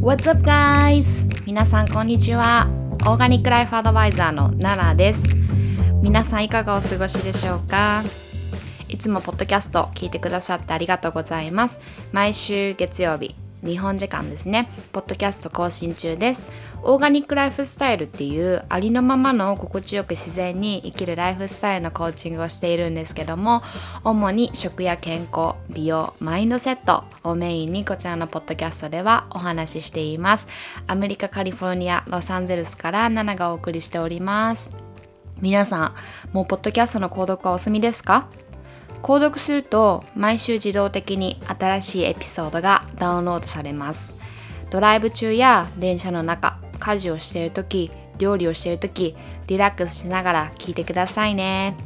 What's up guys? 皆さんこんにちは。オーガニックライフアドバイザーのナナです。皆さんいかがお過ごしでしょうか？いつもポッドキャスト聞いてくださってありがとうございます。毎週月曜日日本時間ですね。ポッドキャスト更新中です。オーガニックライフスタイルっていうありのままの心地よく自然に生きるライフスタイルのコーチングをしているんですけども主に食や健康美容マインドセットをメインにこちらのポッドキャストではお話ししています。アメリカカリフォルニアロサンゼルスからナナがお送りしております。皆さんもうポッドキャストの購読はお済みですか？購読すると毎週自動的に新しいエピソードがダウンロードされます。ドライブ中や電車の中家事をしている時料理をしている時リラックスしながら聞いてくださいね。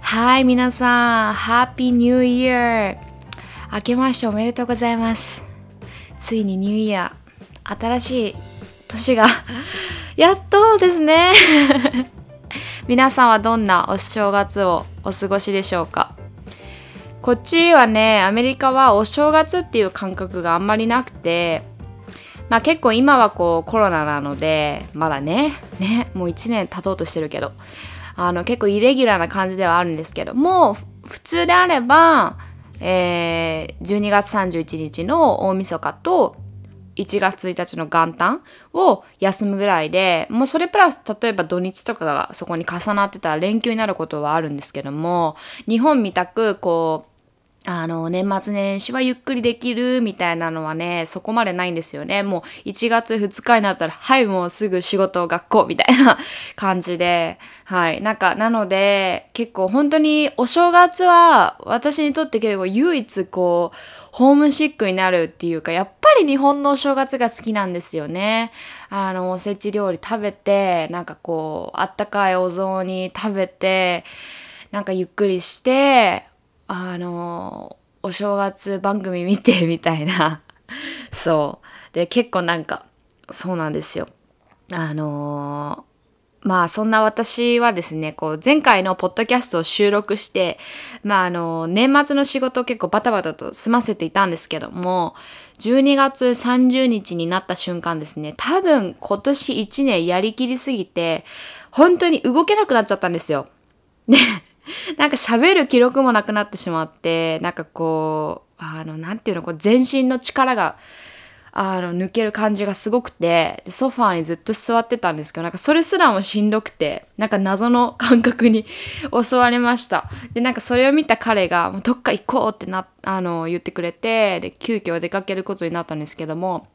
はい皆さんハッピーニューイヤー明けましておめでとうございます。ついにニューイヤー新しい年がやっとですね。皆さんはどんなお正月をお過ごしでしょうか？こっちはねアメリカはお正月っていう感覚があんまりなくてまあ結構今はこうコロナなのでまだねねもう1年経とうとしてるけどあの結構イレギュラーな感じではあるんですけども普通であれば、えー、12月31日の大晦日と1月1日の元旦を休むぐらいで、もうそれプラス例えば土日とかがそこに重なってたら連休になることはあるんですけども、日本みたくこう、あの、年末年始はゆっくりできるみたいなのはね、そこまでないんですよね。もう1月2日になったら、はい、もうすぐ仕事、学校みたいな感じで、はい。なんか、なので、結構本当にお正月は私にとって結構唯一こう、ホームシックになるっていうか、やっぱり日本のお正月が好きなんですよね。あの、おせち料理食べて、なんかこう、あったかいお雑煮食べて、なんかゆっくりして、あのお正月番組見てみたいな そうで結構なんかそうなんですよあのまあそんな私はですね、こう前回のポッドキャストを収録して、まああの年末の仕事を結構バタバタと済ませていたんですけども、12月30日になった瞬間ですね、多分今年1年やりきりすぎて、本当に動けなくなっちゃったんですよ。ね。なんか喋る記録もなくなってしまって、なんかこう、あの、なんていうの、こう全身の力が、あの、抜ける感じがすごくて、ソファーにずっと座ってたんですけど、なんかそれすらもしんどくて、なんか謎の感覚に 襲われました。で、なんかそれを見た彼が、もうどっか行こうってな、あの、言ってくれて、で、急遽出かけることになったんですけども、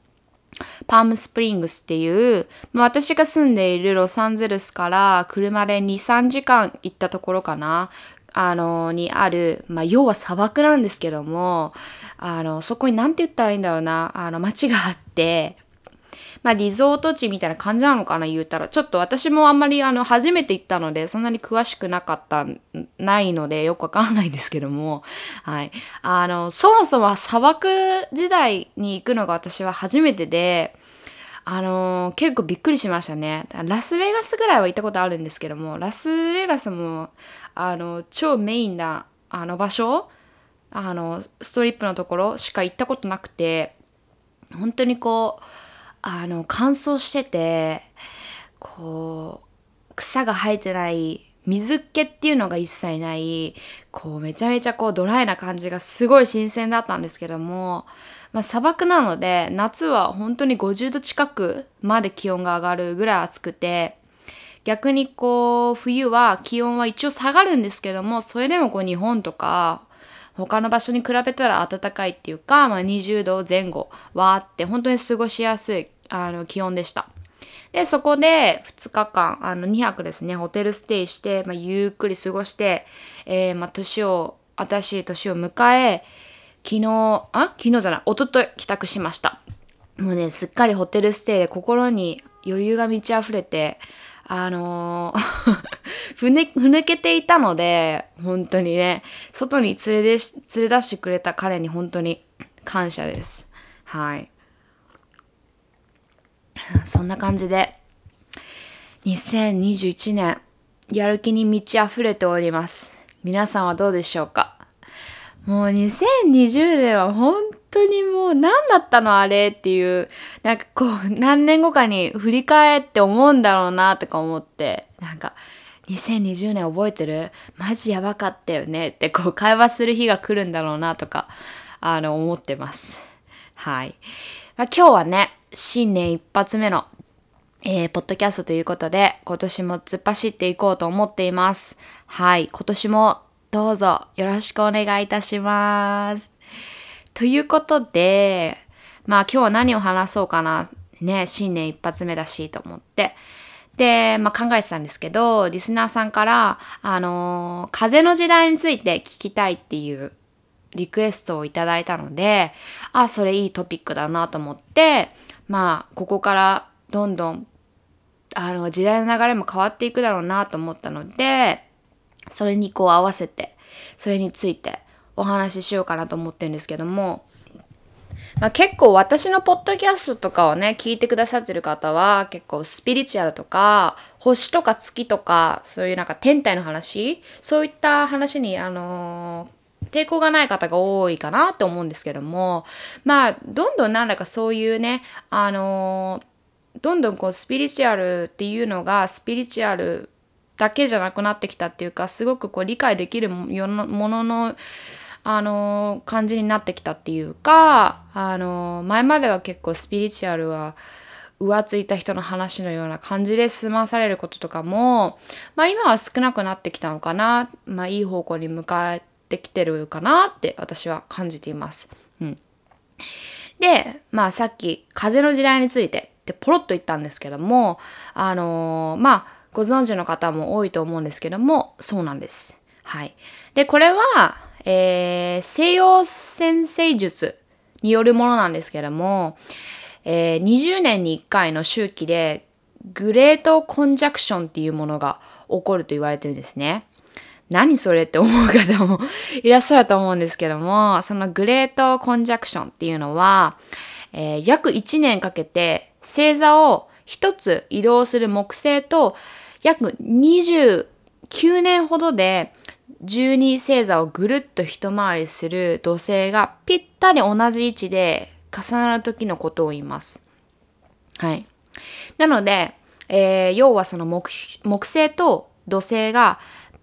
パームスプリングスっていう、まあ、私が住んでいるロサンゼルスから車で2、3時間行ったところかな、あの、にある、まあ、要は砂漠なんですけども、あの、そこに何て言ったらいいんだろうな、あの、街があって、まあ、リゾート地みたいな感じなのかな、言うたら。ちょっと私もあんまり、あの、初めて行ったので、そんなに詳しくなかった、ないので、よくわかんないんですけども、はい。あの、そもそも砂漠時代に行くのが私は初めてで、あの、結構びっくりしましたね。ラスベガスぐらいは行ったことあるんですけども、ラスベガスも、あの、超メインな、あの場所あの、ストリップのところしか行ったことなくて、本当にこう、あの乾燥しててこう草が生えてない水っ気っていうのが一切ないこうめちゃめちゃこうドライな感じがすごい新鮮だったんですけども、まあ、砂漠なので夏は本当に50度近くまで気温が上がるぐらい暑くて逆にこう冬は気温は一応下がるんですけどもそれでもこう日本とか他の場所に比べたら暖かいっていうか、まあ、20度前後はあって本当に過ごしやすいあの気温でした。で、そこで2日間、あの2泊ですね、ホテルステイして、まあ、ゆっくり過ごして、えー、まあ、年を、新しい年を迎え、昨日、あ昨日じゃない、おととい帰宅しました。もうね、すっかりホテルステイで心に余裕が満ち溢れて、あのー ふね、ふぬけていたので、本当にね、外に連れで連れ出してくれた彼に本当に感謝です。はい。そんな感じで、2021年、やる気に満ち溢れております。皆さんはどうでしょうか？もう2020年は本当にもう何だったのあれっていう、なんかこう何年後かに振り返って思うんだろうなとか思って、なんか2020年覚えてる？マジやばかったよねってこう会話する日が来るんだろうなとか、あの思ってます。はい。まあ、今日はね、新年一発目のえー、ポッドキャストということで、今年も突っ走っていこうと思っています。はい、今年もどうぞよろしくお願いいたします。ということで、まあ今日は何を話そうかな。ね、新年一発目だしと思って。で、まあ考えてたんですけど、リスナーさんから、あのー、風の時代について聞きたいっていうリクエストをいただいたので、あ、それいいトピックだなと思って、まあ、ここからどんどん、あの、時代の流れも変わっていくだろうなと思ったので、それにこう合わせて、それについてお話ししようかなと思ってるんですけども、まあ、結構私のポッドキャストとかをね、聞いてくださってる方は結構スピリチュアルとか、星とか月とか、そういうなんか天体の話、そういった話に、あのー、抵抗がない方が多いかなって思うんですけども、まあ、どんどんなんだかそういうね、あのー、どんどんこうスピリチュアルっていうのがスピリチュアルだけじゃなくなってきたっていうか、すごくこう理解できるもののあの感じになってきたっていうか、あの前までは結構スピリチュアルは浮ついた人の話のような感じで済まされることとかも、まあ今は少なくなってきたのかな。まあいい方向に向かってきてるかなって私は感じています。うん。で、まあさっき風の時代についてってポロッと言ったんですけども、あのー、まあご存知の方も多いと思うんですけども、そうなんです。はい。で、これは、えー、西洋先生術によるものなんですけども、えー、20年に1回の周期でグレートコンジャクションっていうものが起こると言われてるんですね。何それって思う方も いらっしゃると思うんですけども、そのグレートコンジャクションっていうのは、えー、約1年かけて星座を一つ移動する木星と約29年ほどで12星座をぐるっと一回りする土星がぴったり同じ位置で重なる時のことを言います。はい。なので、えー、要はその木木星と土星が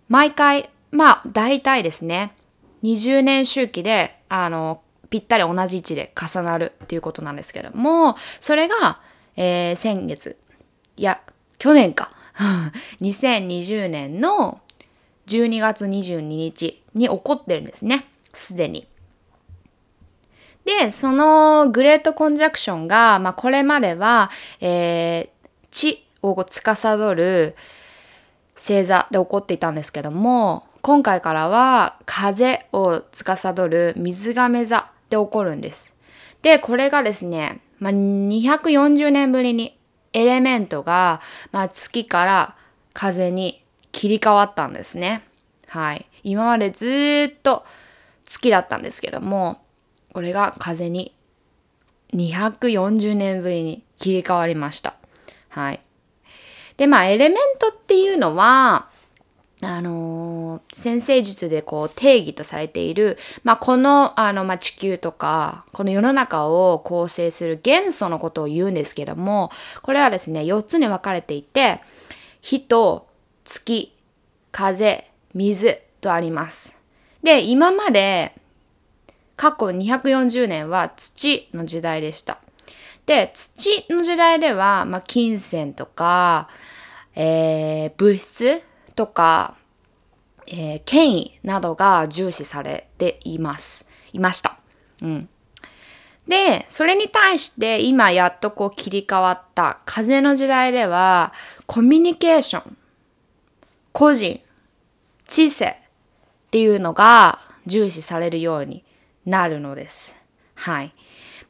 毎回、まあ大体ですね、20年周期で、あの、ぴったり同じ位置で重なるっていうことなんですけども、それが、えー、先月、いや、去年か。2020年の12月22日に起こってるんですね。すでに。で、そのグレートコンジャクションが、まあ、これまでは、えー、地を司る星座で起こっていたんですけども、今回からは風を司る水亀座で起こるんです。で、これがですね、まあ、240年ぶりにエレメントが、まあ、月から風に切り替わったんですね。はい。今までずっと月だったんですけども、これが風に240年ぶりに切り替わりました。はい。で、まあ、エレメントっていうのは、あのー、先生術でこう定義とされている、まあ、この、あの、まあ、地球とか、この世の中を構成する元素のことを言うんですけども、これはですね、4つに分かれていて、火と月、風、水とあります。で、今まで過去240年は土の時代でした。で、土の時代では、まあ、金銭とか、えー、物質とか、えー、権威などが重視されています。いました。うん。で、それに対して今やっとこう切り替わった風の時代では、コミュニケーション、個人、知性っていうのが重視されるようになるのです。はい。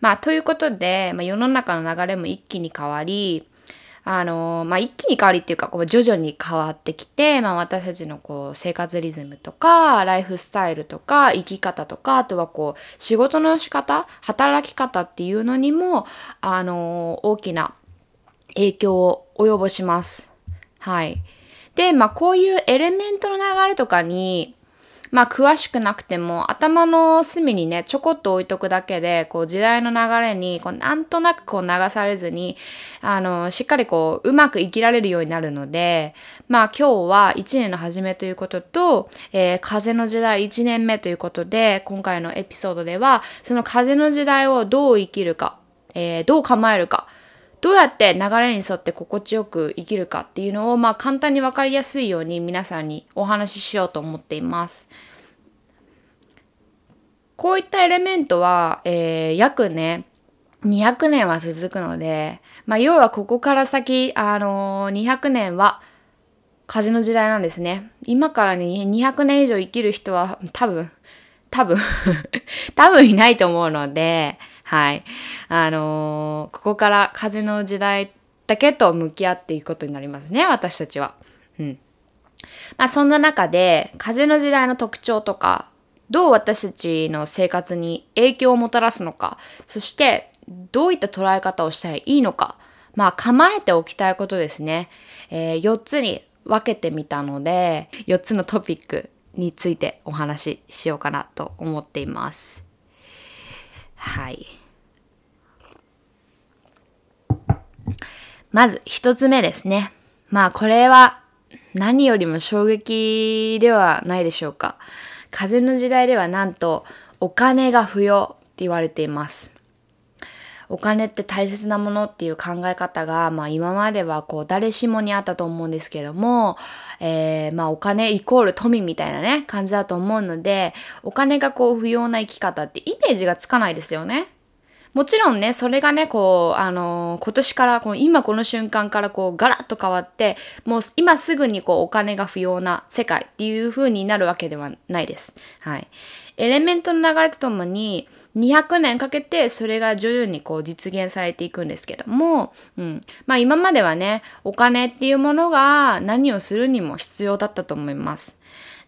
まあ、ということで、まあ、世の中の流れも一気に変わり、あのまあ、一気に変わりっていうか、こう徐々に変わってきて、まあ、私たちのこう生活リズムとか、ライフスタイルとか、生き方とか、あとはこう仕事の仕方、働き方っていうのにも、あの大きな影響を及ぼします。はい。で、まあ、こういうエレメントの流れとかに、まあ詳しくなくても頭の隅にね、ちょこっと置いとくだけで、こう時代の流れに、こうなんとなくこう流されずに、あの、しっかりこううまく生きられるようになるので、まあ今日は1年の初めということと、えー、風の時代1年目ということで、今回のエピソードでは、その風の時代をどう生きるか、えー、どう構えるか、どうやって流れに沿って心地よく生きるかっていうのを、まあ簡単にわかりやすいように皆さんにお話ししようと思っています。こういったエレメントは、えー、約ね、200年は続くので、まあ要はここから先、あのー、200年は風の時代なんですね。今からに200年以上生きる人は多分、多分多分いないと思うので、はい。あのー、ここから風の時代だけと向き合っていくことになりますね、私たちは。うん。まあそんな中で、風の時代の特徴とか、どう私たちの生活に影響をもたらすのか、そしてどういった捉え方をしたらいいのか、まあ構えておきたいことですね。えー、4つに分けてみたので、4つのトピックについてお話ししようかなと思っています。はい。まず一つ目ですね。まあこれは何よりも衝撃ではないでしょうか。風の時代ではなんとお金が不要って言われています。お金って大切なものっていう考え方が、まあ今まではこう誰しもにあったと思うんですけども、えー、まあお金イコール富みたいなね、感じだと思うので、お金がこう不要な生き方ってイメージがつかないですよね。もちろんね、それがね、こう、あのー、今年から、この今この瞬間からこう、ガラッと変わって、もう今すぐにこう、お金が不要な世界っていう風になるわけではないです。はい。エレメントの流れとともに、200年かけてそれが徐々にこう実現されていくんですけども、うん。まあ今まではね、お金っていうものが何をするにも必要だったと思います。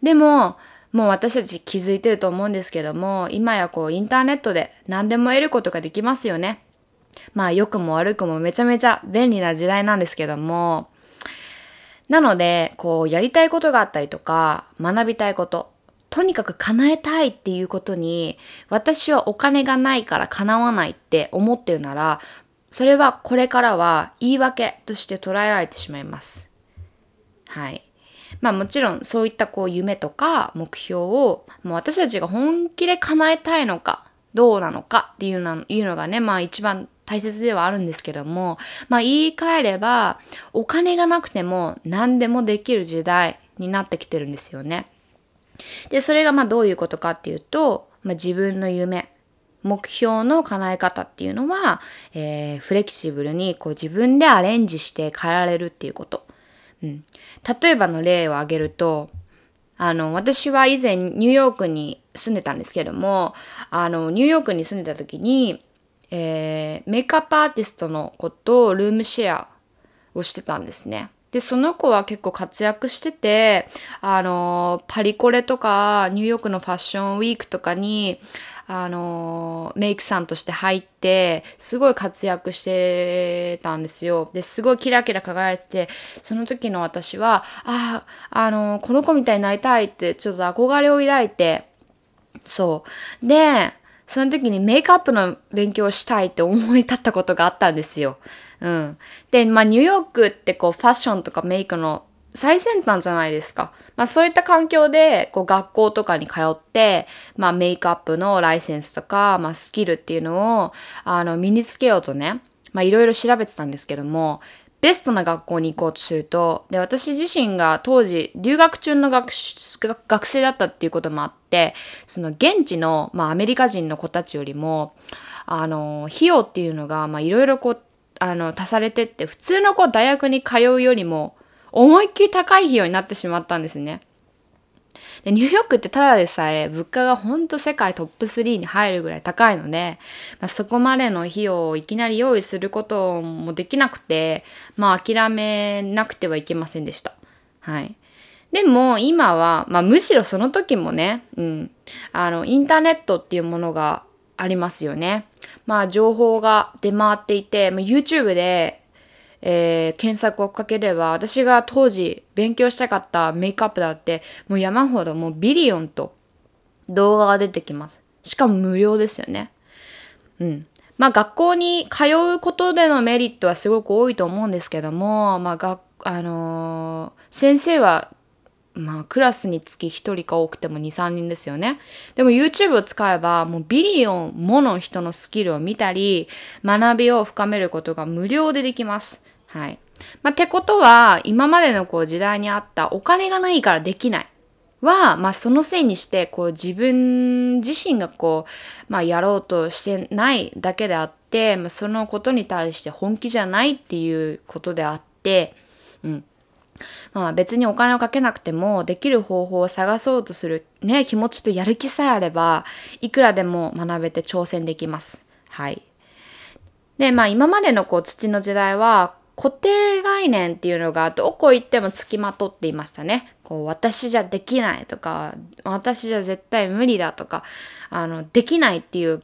でも、もう私たち気づいてると思うんですけども、今やこうインターネットで何でも得ることができますよね。まあ良くも悪くもめちゃめちゃ便利な時代なんですけども、なので、こうやりたいことがあったりとか、学びたいこと、とにかく叶えたいっていうことに、私はお金がないから叶わないって思ってるなら、それはこれからは言い訳として捉えられてしまいます。はい。まあもちろんそういったこう夢とか目標をもう私たちが本気で叶えたいのかどうなのかっていうのいうのがねまあ一番大切ではあるんですけどもまあ言い換えればお金がなくても何でもできる時代になってきてるんですよね。でそれがまあどういうことかっていうと、まあ、自分の夢目標の叶え方っていうのは、えー、フレキシブルにこう自分でアレンジして変えられるっていうこと。うん、例えばの例を挙げると、あの、私は以前ニューヨークに住んでたんですけども、あの、ニューヨークに住んでた時に、えー、メイクアップアーティストの子とルームシェアをしてたんですね。で、その子は結構活躍してて、あの、パリコレとか、ニューヨークのファッションウィークとかに、あのメイクさんとして入って、すごい活躍してたんですよ。で、すごいキラキラ輝いてて、その時の私は、ああ、あのこの子みたいになりたいって、ちょっと憧れを抱いて、そう。で、その時にメイクアップの勉強をしたいって思い立ったことがあったんですよ。うん。で、まあニューヨークってこうファッションとかメイクの最先端じゃないですか。まあそういった環境で、こう学校とかに通って、まあメイクアップのライセンスとか、まあスキルっていうのを、あの、身につけようとね、まあいろいろ調べてたんですけども、ベストな学校に行こうとすると、で、私自身が当時、留学中の学学生だったっていうこともあって、その現地の、まあアメリカ人の子たちよりも、あの、費用っていうのが、いろいろこう、あの、足されてって、普通の子大学に通うよりも、思いっきり高い費用になってしまったんですね。でニューヨークってただでさえ物価がほんと世界トップ3に入るぐらい高いので、まあ、そこまでの費用をいきなり用意することもできなくて、まあ諦めなくてはいけませんでした。はい。でも今は、まあむしろその時もね、うん、あの、インターネットっていうものがありますよね。まあ情報が出回っていて、まあ、YouTube でえー、検索をかければ、私が当時勉強したかったメイクアップだって、もう山ほどもうビリオンと動画が出てきます。しかも無料ですよね。うん。まあ学校に通うことでのメリットはすごく多いと思うんですけども、まあ学、あのー、先生はまあ、クラスにつき1人か多くても2、3人ですよね。でも YouTube を使えば、もうビリオンもの人のスキルを見たり、学びを深めることが無料でできます。はい。まあ、ってことは、今までのこう時代にあったお金がないからできないは、まあ、そのせいにして、こう自分自身がこう、まあ、やろうとしてないだけであって、まあ、そのことに対して本気じゃないっていうことであって、うん。まあ別にお金をかけなくてもできる方法を探そうとするね、気持ちとやる気さえあれば、いくらでも学べて挑戦できます。はい。で、まあ今までのこう土の時代は固定概念っていうのがどこ行ってもつきまとっていましたね。こう私じゃできないとか、私じゃ絶対無理だとか、あの、できないっていう、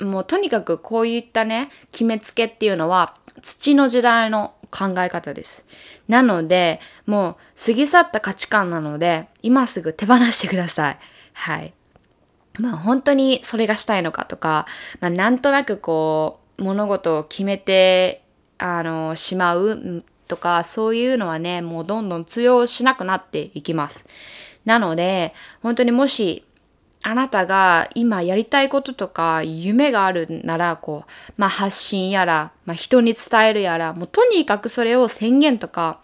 もうとにかくこういったね、決めつけっていうのは土の時代の考え方です。なので、もう過ぎ去った価値観なので、今すぐ手放してください。はい。まあ本当にそれがしたいのかとか、まあなんとなくこう、物事を決めて、あの、しまうとか、そういうのはね、もうどんどん通用しなくなっていきます。なので、本当にもしあなたが今やりたいこととか夢があるなら、こう、まあ発信やら、まあ人に伝えるやら、もうとにかくそれを宣言とか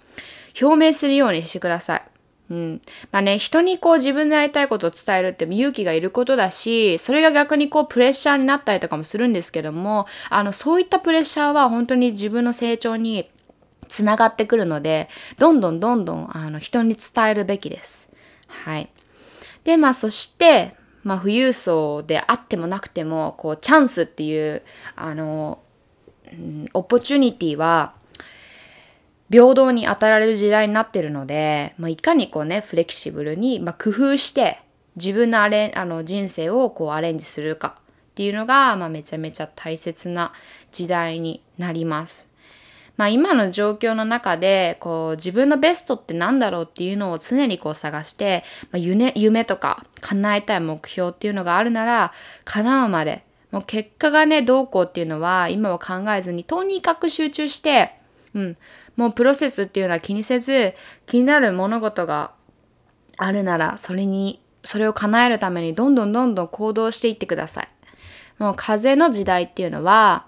表明するようにしてください。うん。まあね、人にこう自分でやりたいことを伝えるって勇気がいることだし、それが逆にこうプレッシャーになったりとかもするんですけども、あの、そういったプレッシャーは本当に自分の成長につながってくるので、どんどんどんどんあの人に伝えるべきです。はい。で、まあそして、まあ、富裕層であってもなくても、こう、チャンスっていう、あの、うん、オポチュニティは、平等に与えられる時代になってるので、まあ、いかにこうね、フレキシブルに、まあ、工夫して、自分のアレあの人生をこうアレンジするかっていうのが、まあ、めちゃめちゃ大切な時代になります。まあ今の状況の中で、こう自分のベストって何だろうっていうのを常にこう探して、まあ、夢夢とか叶えたい目標っていうのがあるなら、叶うまで、もう結果がね、どうこうっていうのは今は考えずに、とにかく集中して、うん、もうプロセスっていうのは気にせず、気になる物事があるなら、それに、それを叶えるためにどんどんどんどん行動していってください。もう風の時代っていうのは、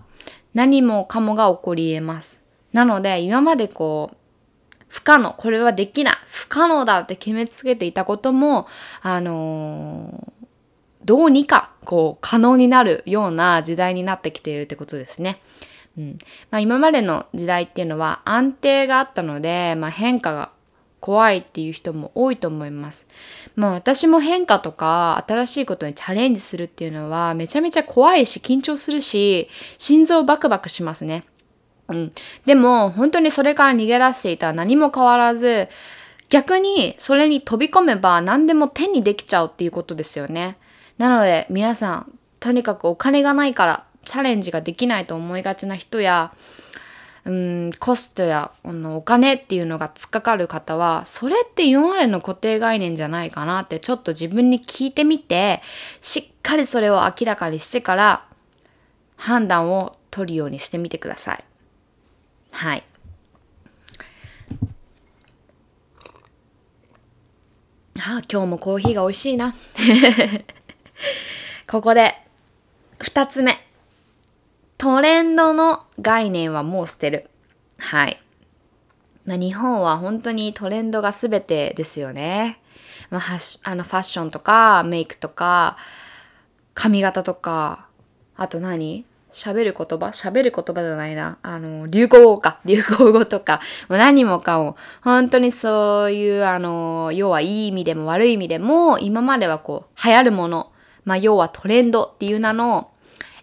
何もかもが起こり得ます。なので、今までこう、不可能、これはできない、不可能だって決めつけていたことも、あのー、どうにか、こう、可能になるような時代になってきているってことですね。うん。まあ今までの時代っていうのは安定があったので、まあ変化が怖いっていう人も多いと思います。まあ私も変化とか新しいことにチャレンジするっていうのはめちゃめちゃ怖いし緊張するし心臓バクバクしますね。うん。でも、本当にそれから逃げ出していたら何も変わらず、逆にそれに飛び込めば何でも手にできちゃうっていうことですよね。なので、皆さん、とにかくお金がないからチャレンジができないと思いがちな人や、うん、コストやあのお金っていうのが突っかかる方は、それって今までの固定概念じゃないかなってちょっと自分に聞いてみて、しっかりそれを明らかにしてから判断を取るようにしてみてください。はい。ああ、今日もコーヒーが美味しいな。ここで、二つ目。トレンドの概念はもう捨てる。はい。まあ、日本は本当にトレンドが全てですよね。まあ、あのファッションとかメイクとか髪型とかあと何？喋る言葉？喋る言葉じゃないな。あの、流行語か。流行語とか。もう何もかも。本当にそういう、あの、要はいい意味でも悪い意味でも、今まではこう、流行るもの。まあ、要はトレンドっていう名の、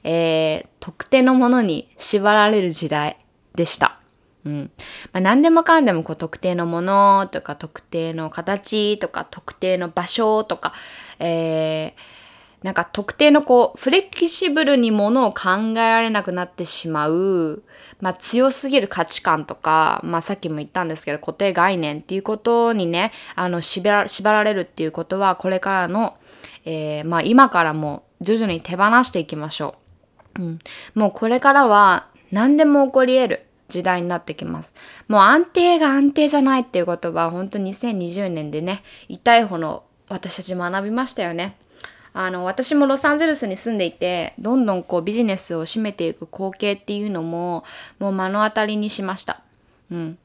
えー、特定のものに縛られる時代でした。うん。まあ、何でもかんでもこう特定のものとか特定の形とか特定の場所とか、えー、なんか特定のこう、フレキシブルにものを考えられなくなってしまう、まあ強すぎる価値観とか、まあさっきも言ったんですけど、固定概念っていうことにね、あの、縛ら縛られるっていうことは、これからの、えー、まあ今からも徐々に手放していきましょう。うん。もうこれからは何でも起こり得る。時代になってきます。もう安定が安定じゃないっていうことは本当2020年でね、痛いほど私たち学びましたよね。あの、私もロサンゼルスに住んでいて、どんどんこうビジネスを占めていく光景っていうのも、もう目の当たりにしました。うん。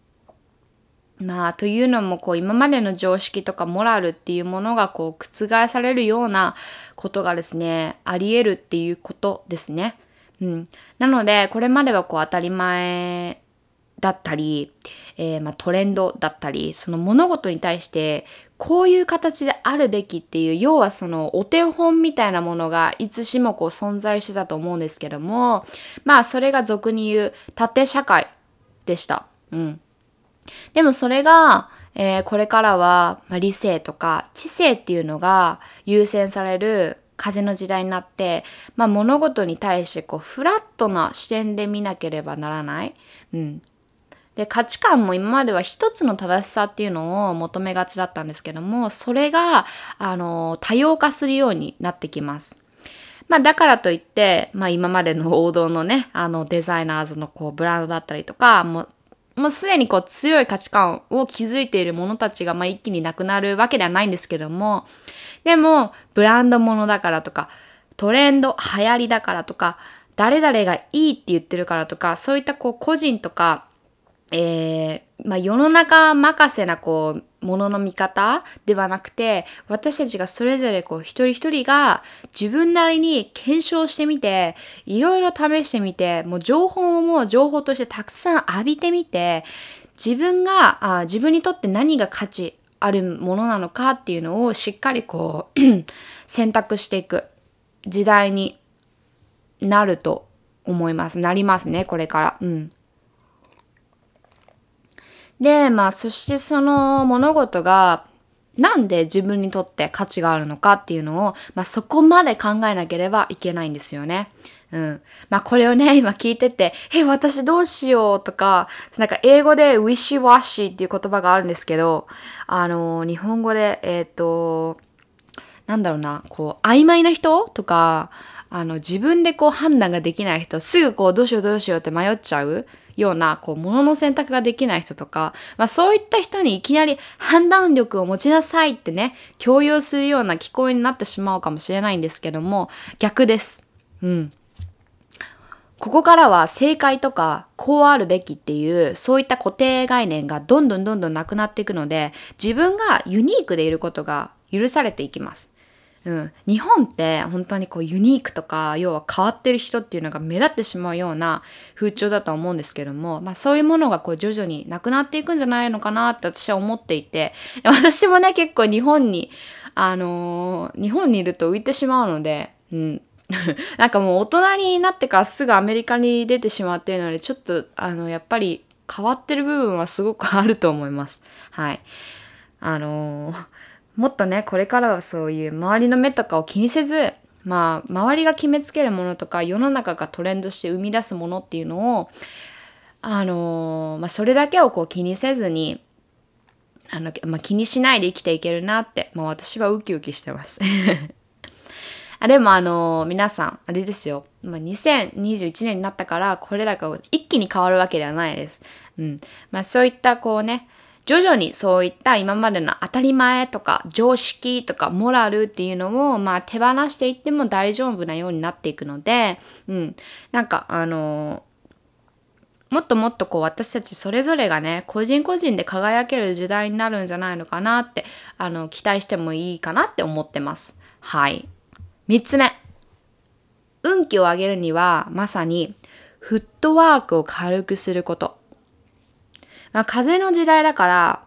まあ、というのも、こう、今までの常識とかモラルっていうものが、こう、覆されるようなことがですね、あり得るっていうことですね。うん。なので、これまではこう、当たり前だったり、えー、ま、トレンドだったり、その物事に対して、こういう形であるべきっていう、要はそのお手本みたいなものがいつしもこう存在してたと思うんですけども、まあそれが俗に言う縦社会でした。うん。でもそれが、えー、これからは、まあ、理性とか知性っていうのが優先される風の時代になって、まあ、物事に対してこうフラットな視点で見なければならない。うん。で、価値観も今までは一つの正しさっていうのを求めがちだったんですけども、それが、あの、多様化するようになってきます。まあだからといって、まあ今までの王道のね、あのデザイナーズのこうブランドだったりとか、もう、もうすでにこう強い価値観を築いている者たちがまあ一気になくなるわけではないんですけども、でもブランドものだからとか、トレンド、流行りだからとか、誰々がいいって言ってるからとか、そういったこう個人とか、えー、まあ、世の中任せなこう、ものの見方ではなくて、私たちがそれぞれこう、一人一人が自分なりに検証してみて、いろいろ試してみて、もう情報も情報としてたくさん浴びてみて、自分が、あ自分にとって何が価値あるものなのかっていうのをしっかりこう、選択していく時代になると思います。なりますね、これから。うん。で、まあ、そしてその物事が、なんで自分にとって価値があるのかっていうのを、まあ、そこまで考えなければいけないんですよね。うん。まあ、これをね、今聞いてて、え、私どうしようとか、なんか英語で wishy-washy っていう言葉があるんですけど、あの、日本語で、えっ、ー、と、なんだろうな、こう、曖昧な人とか、あの、自分でこう判断ができない人、すぐこう、どうしようどうしようって迷っちゃうような、こう、ものの選択ができない人とか、まあそういった人にいきなり判断力を持ちなさいってね、強要するような聞こえになってしまうかもしれないんですけども、逆です。うん。ここからは正解とかこうあるべきっていうそういった固定概念がどんどんどんどんなくなっていくので自分がユニークでいることが許されていきます。うん、日本って本当にこうユニークとか要は変わってる人っていうのが目立ってしまうような風潮だと思うんですけども、まあ、そういうものがこう徐々になくなっていくんじゃないのかなって私は思っていて私もね結構日本にあのー、日本にいると浮いてしまうので、うん、なんかもう大人になってからすぐアメリカに出てしまっているのでちょっとあのやっぱり変わってる部分はすごくあると思います。はい。あのーもっとね、これからはそういう周りの目とかを気にせず、まあ、周りが決めつけるものとか、世の中がトレンドして生み出すものっていうのを、あのー、まあ、それだけをこう気にせずに、あの、まあ、気にしないで生きていけるなって、まあ、私はウキウキしてます。あでもあのー、皆さん、あれですよ。まあ、2021年になったから、これらが一気に変わるわけではないです。うん。まあ、そういったこうね、徐々にそういった今までの当たり前とか常識とかモラルっていうのをまあ手放していっても大丈夫なようになっていくので、うん。なんかあのもっともっとこう私たちそれぞれがね、個人個人で輝ける時代になるんじゃないのかなって、あの、期待してもいいかなって思ってます。はい。三つ目。運気を上げるには、まさに、フットワークを軽くすること。まあ、風の時代だから、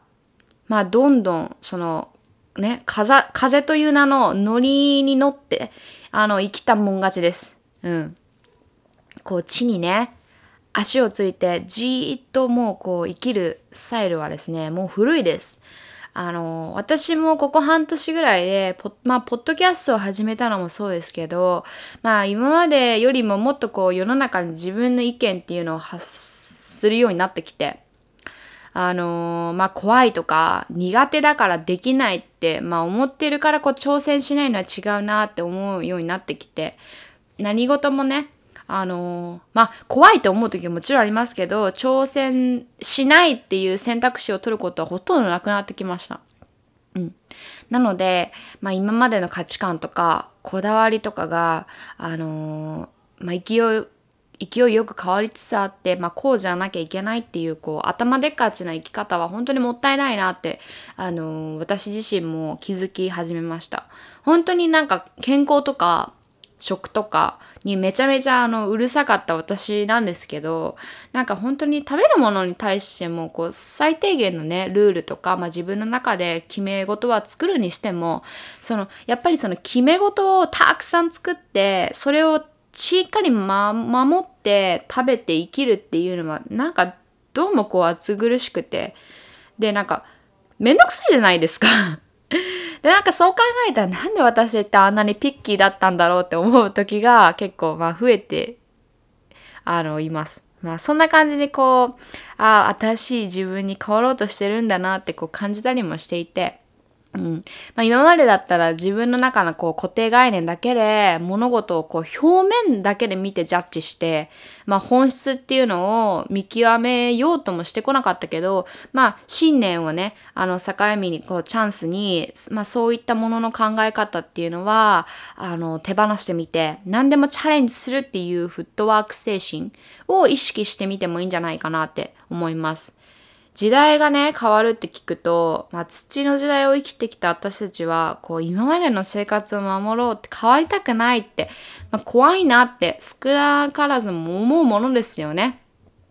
まあ、どんどん、その、ね、風、風という名のノリに乗って、あの、生きたもん勝ちです。うん。こう、地にね、足をついて、じーっともうこう、生きるスタイルはですね、もう古いです。あの、私もここ半年ぐらいで、ポまあ、ポッドキャストを始めたのもそうですけど、まあ、今までよりももっとこう、世の中に自分の意見っていうのを発するようになってきて、あのー、まあ、怖いとか、苦手だからできないって、まあ、思ってるからこう、挑戦しないのは違うなって思うようになってきて、何事もね、あのー、まあ、怖いと思う時ももちろんありますけど、挑戦しないっていう選択肢を取ることはほとんどなくなってきました。うん。なので、まあ、今までの価値観とか、こだわりとかが、あのー、まあ、勢い、勢いよく変わりつつあって、まあ、こうじゃなきゃいけないっていう、こう、頭でっかちな生き方は本当にもったいないなって、あのー、私自身も気づき始めました。本当になんか健康とか、食とかにめちゃめちゃあのうるさかった私なんですけどなんか本当に食べるものに対してもこう最低限のねルールとか、まあ、自分の中で決め事は作るにしてもそのやっぱりその決め事をたくさん作ってそれをしっかり、ま、守って食べて生きるっていうのはなんかどうもこう暑苦しくて。でなんかめんどくさいじゃないですか。で、なんかそう考えたらなんで私ってあんなにピッキーだったんだろうって思う時が結構まあ増えて、あの、います。まあそんな感じでこう、ああ、新しい自分に変わろうとしてるんだなってこう感じたりもしていて、うん。まあ、今までだったら自分の中のこう固定概念だけで物事をこう表面だけで見てジャッジして、まあ本質っていうのを見極めようともしてこなかったけど、まあ信念をね、あの境目にこうチャンスに、まあそういったものの考え方っていうのは、あの手放してみて、何でもチャレンジするっていうフットワーク精神を意識してみてもいいんじゃないかなって思います。時代がね、変わるって聞くと、まあ、土の時代を生きてきた私たちは、こう、今までの生活を守ろうって変わりたくないって、まあ、怖いなって少なからずも思うものですよね。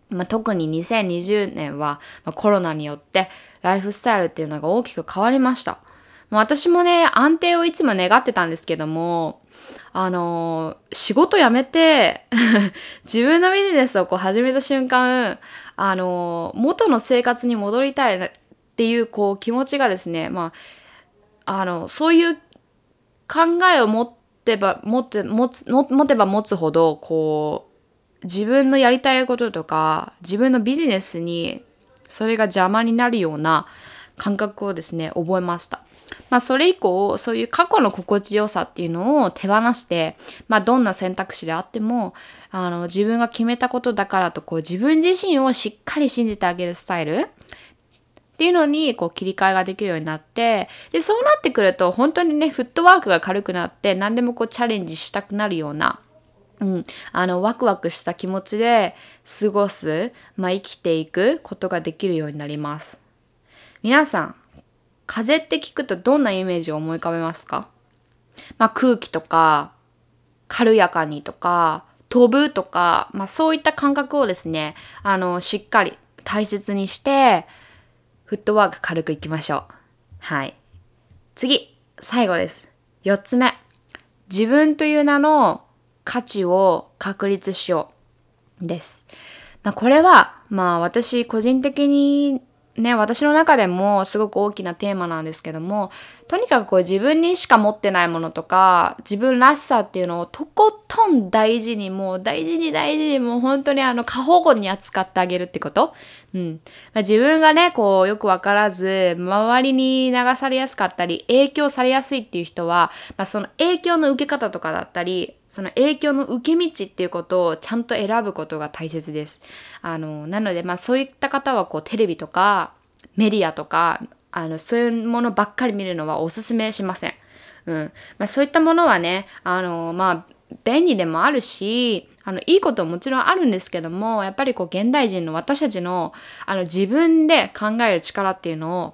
まあ、特に2020年は、まあ、コロナによってライフスタイルっていうのが大きく変わりました。まあ、私もね、安定をいつも願ってたんですけども、あのー、仕事辞めて 自分のビジネスをこう始めた瞬間、あの、元の生活に戻りたいっていう、こう、気持ちがですね、まあ、あの、そういう考えを持ってば、持って、持つ、持てば持つほど、こう、自分のやりたいこととか、自分のビジネスに、それが邪魔になるような感覚をですね、覚えました。まあそれ以降、そういう過去の心地よさっていうのを手放して、まあどんな選択肢であっても、あの自分が決めたことだからとこう自分自身をしっかり信じてあげるスタイルっていうのにこう切り替えができるようになって、で、そうなってくると本当にね、フットワークが軽くなって何でもこうチャレンジしたくなるような、うん、あの、ワクワクした気持ちで過ごす、まあ生きていくことができるようになります。皆さん、風って聞くとどんなイメージを思い浮かべますか？まあ空気とか、軽やかにとか、飛ぶとか、まあそういった感覚をですね、あの、しっかり大切にして、フットワーク軽くいきましょう。はい。次、最後です。四つ目。自分という名の価値を確立しよう。です。まあこれは、まあ私個人的にね、私の中でもすごく大きなテーマなんですけども、とにかくこう自分にしか持ってないものとか、自分らしさっていうのをとことん大事に、もう大事に大事に、もう本当にあの過保護に扱ってあげるってことうん。まあ、自分がね、こうよくわからず、周りに流されやすかったり、影響されやすいっていう人は、まあ、その影響の受け方とかだったり、その影響の受け道っていうことをちゃんと選ぶことが大切です。あの、なので、まあそういった方はこうテレビとかメディアとか、あの、そういうものばっかり見るのはおすすめしません。うん。まあそういったものはね、あの、まあ便利でもあるし、あの、いいことももちろんあるんですけども、やっぱりこう現代人の私たちの、あの、自分で考える力っていうのを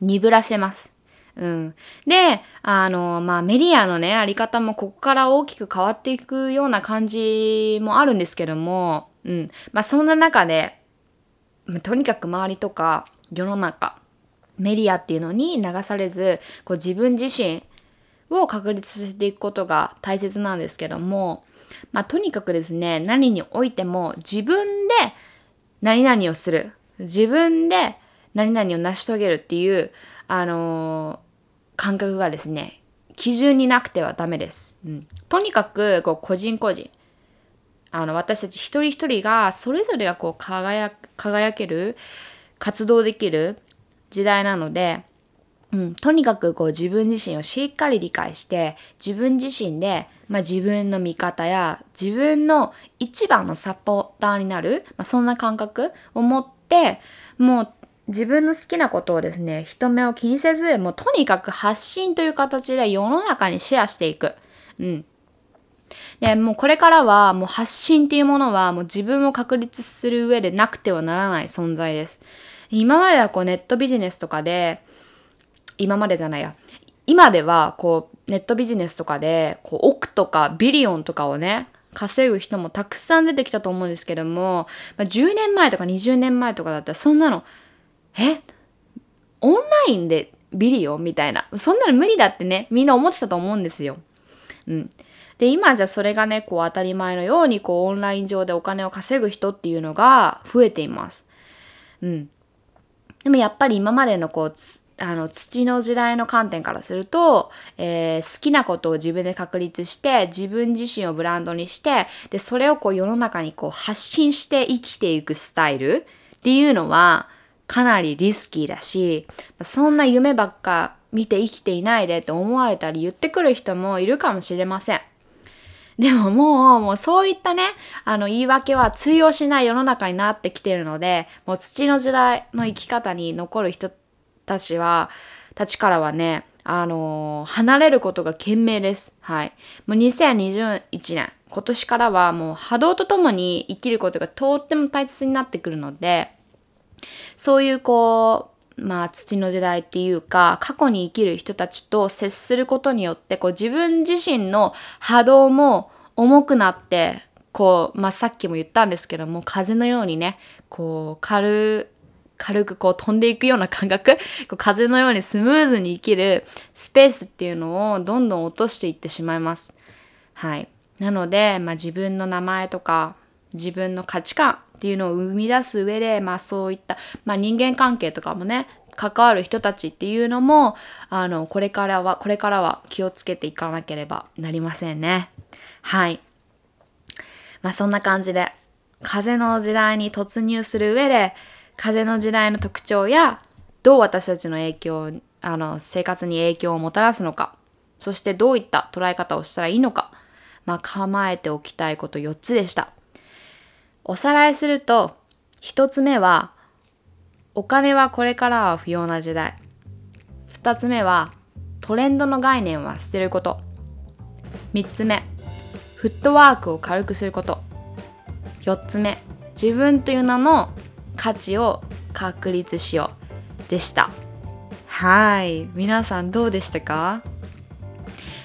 鈍らせます。うん。で、あの、まあ、メディアのね、あり方もここから大きく変わっていくような感じもあるんですけども、うん。まあ、そんな中で、とにかく周りとか世の中、メディアっていうのに流されず、こう自分自身を確立させていくことが大切なんですけども、まあ、とにかくですね、何においても自分で何々をする。自分で何々を成し遂げるっていう、あのー、感覚がですね、基準になくてはダメです。うん、とにかく、こう、個人個人。あの、私たち一人一人が、それぞれがこう、輝、輝ける、活動できる時代なので、うん、とにかくこう自分自身をしっかり理解して自分自身で、まあ、自分の味方や自分の一番のサポーターになる、まあ、そんな感覚を持ってもう自分の好きなことをですね人目を気にせずもうとにかく発信という形で世の中にシェアしていく。うんで、もうこれからはもう発信っていうものはもう自分を確立する上でなくてはならない存在です。今まではこうネットビジネスとかで今までじゃないや。今では、こう、ネットビジネスとかで、こう、億とかビリオンとかをね、稼ぐ人もたくさん出てきたと思うんですけども、まあ、10年前とか20年前とかだったら、そんなの、え？オンラインでビリオみたいな。そんなの無理だってね、みんな思ってたと思うんですよ。うん。で、今じゃそれがね、こう当たり前のように、こうオンライン上でお金を稼ぐ人っていうのが増えています。うん。でもやっぱり今までのこう、あの土の時代の観点からすると、えー、好きなことを自分で確立して自分自身をブランドにしてでそれをこう世の中にこう発信して生きていくスタイルっていうのはかなりリスキーだしそんな夢ばっか見て生きていないでって思われたり言ってくる人もいるかもしれません。でももう、もうそういったね、あの言い訳は通用しない世の中になってきてるので、もう土の時代の生き方に残る人たちは、たちからはね、あのー、離れることが賢明です。はい。もう2021年、今年からはもう波動とともに生きることがとっても大切になってくるので、そういうこう、まあ土の時代っていうか、過去に生きる人たちと接することによって、こう自分自身の波動も重くなって、こう、まあさっきも言ったんですけども、風のようにね、こう軽軽くこう飛んでいくような感覚、こう風のようにスムーズに生きるスペースっていうのをどんどん落としていってしまいます。はい。なので、まあ、自分の名前とか自分の価値観っていうのを生み出す上で、まあそういった、まあ人間関係とかもね、関わる人たちっていうのも、あの、これからは、これからは気をつけていかなければなりませんね。はい。まあそんな感じで、風の時代に突入する上で、風の時代の特徴やどう私たちの影響あの生活に影響をもたらすのかそしてどういった捉え方をしたらいいのか、まあ、構えておきたいこと4つでしたおさらいすると1つ目はお金はこれからは不要な時代。2つ目はトレンドの概念は捨てること。3つ目フットワークを軽くすること。4つ目自分という名の価値を確立しよう。でした。はい。皆さんどうでしたか？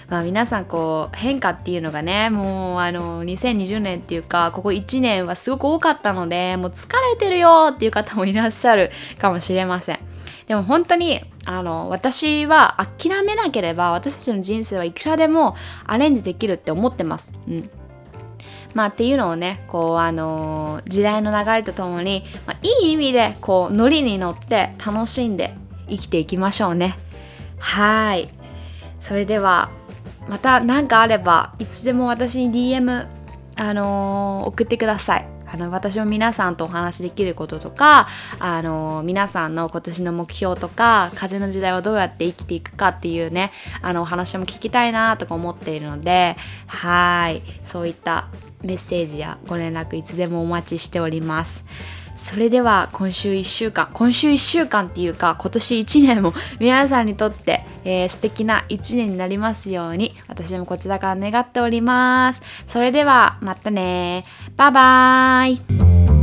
まあ皆さんこう変化っていうのがねもうあの2020年っていうかここ1年はすごく多かったのでもう疲れてるよっていう方もいらっしゃるかもしれません。でも本当にあの私は諦めなければ私たちの人生はいくらでもアレンジできるって思ってます、うん、まあっていうのをねこうあのー、時代の流れとともに、まあ、いい意味でこうノリに乗って楽しんで生きていきましょうね。はい。それではまた何かあればいつでも私に DM あのー、送ってくださいあの私も皆さんとお話しできることとかあの皆さんの今年の目標とか風の時代をどうやって生きていくかっていうねあのお話も聞きたいなとか思っているのではいそういったメッセージやご連絡いつでもお待ちしております。それでは今週1週間、今週1週間っていうか今年1年も皆さんにとって、えー、素敵な1年になりますように私もこちらから願っております。それではまたね。バイバーイ。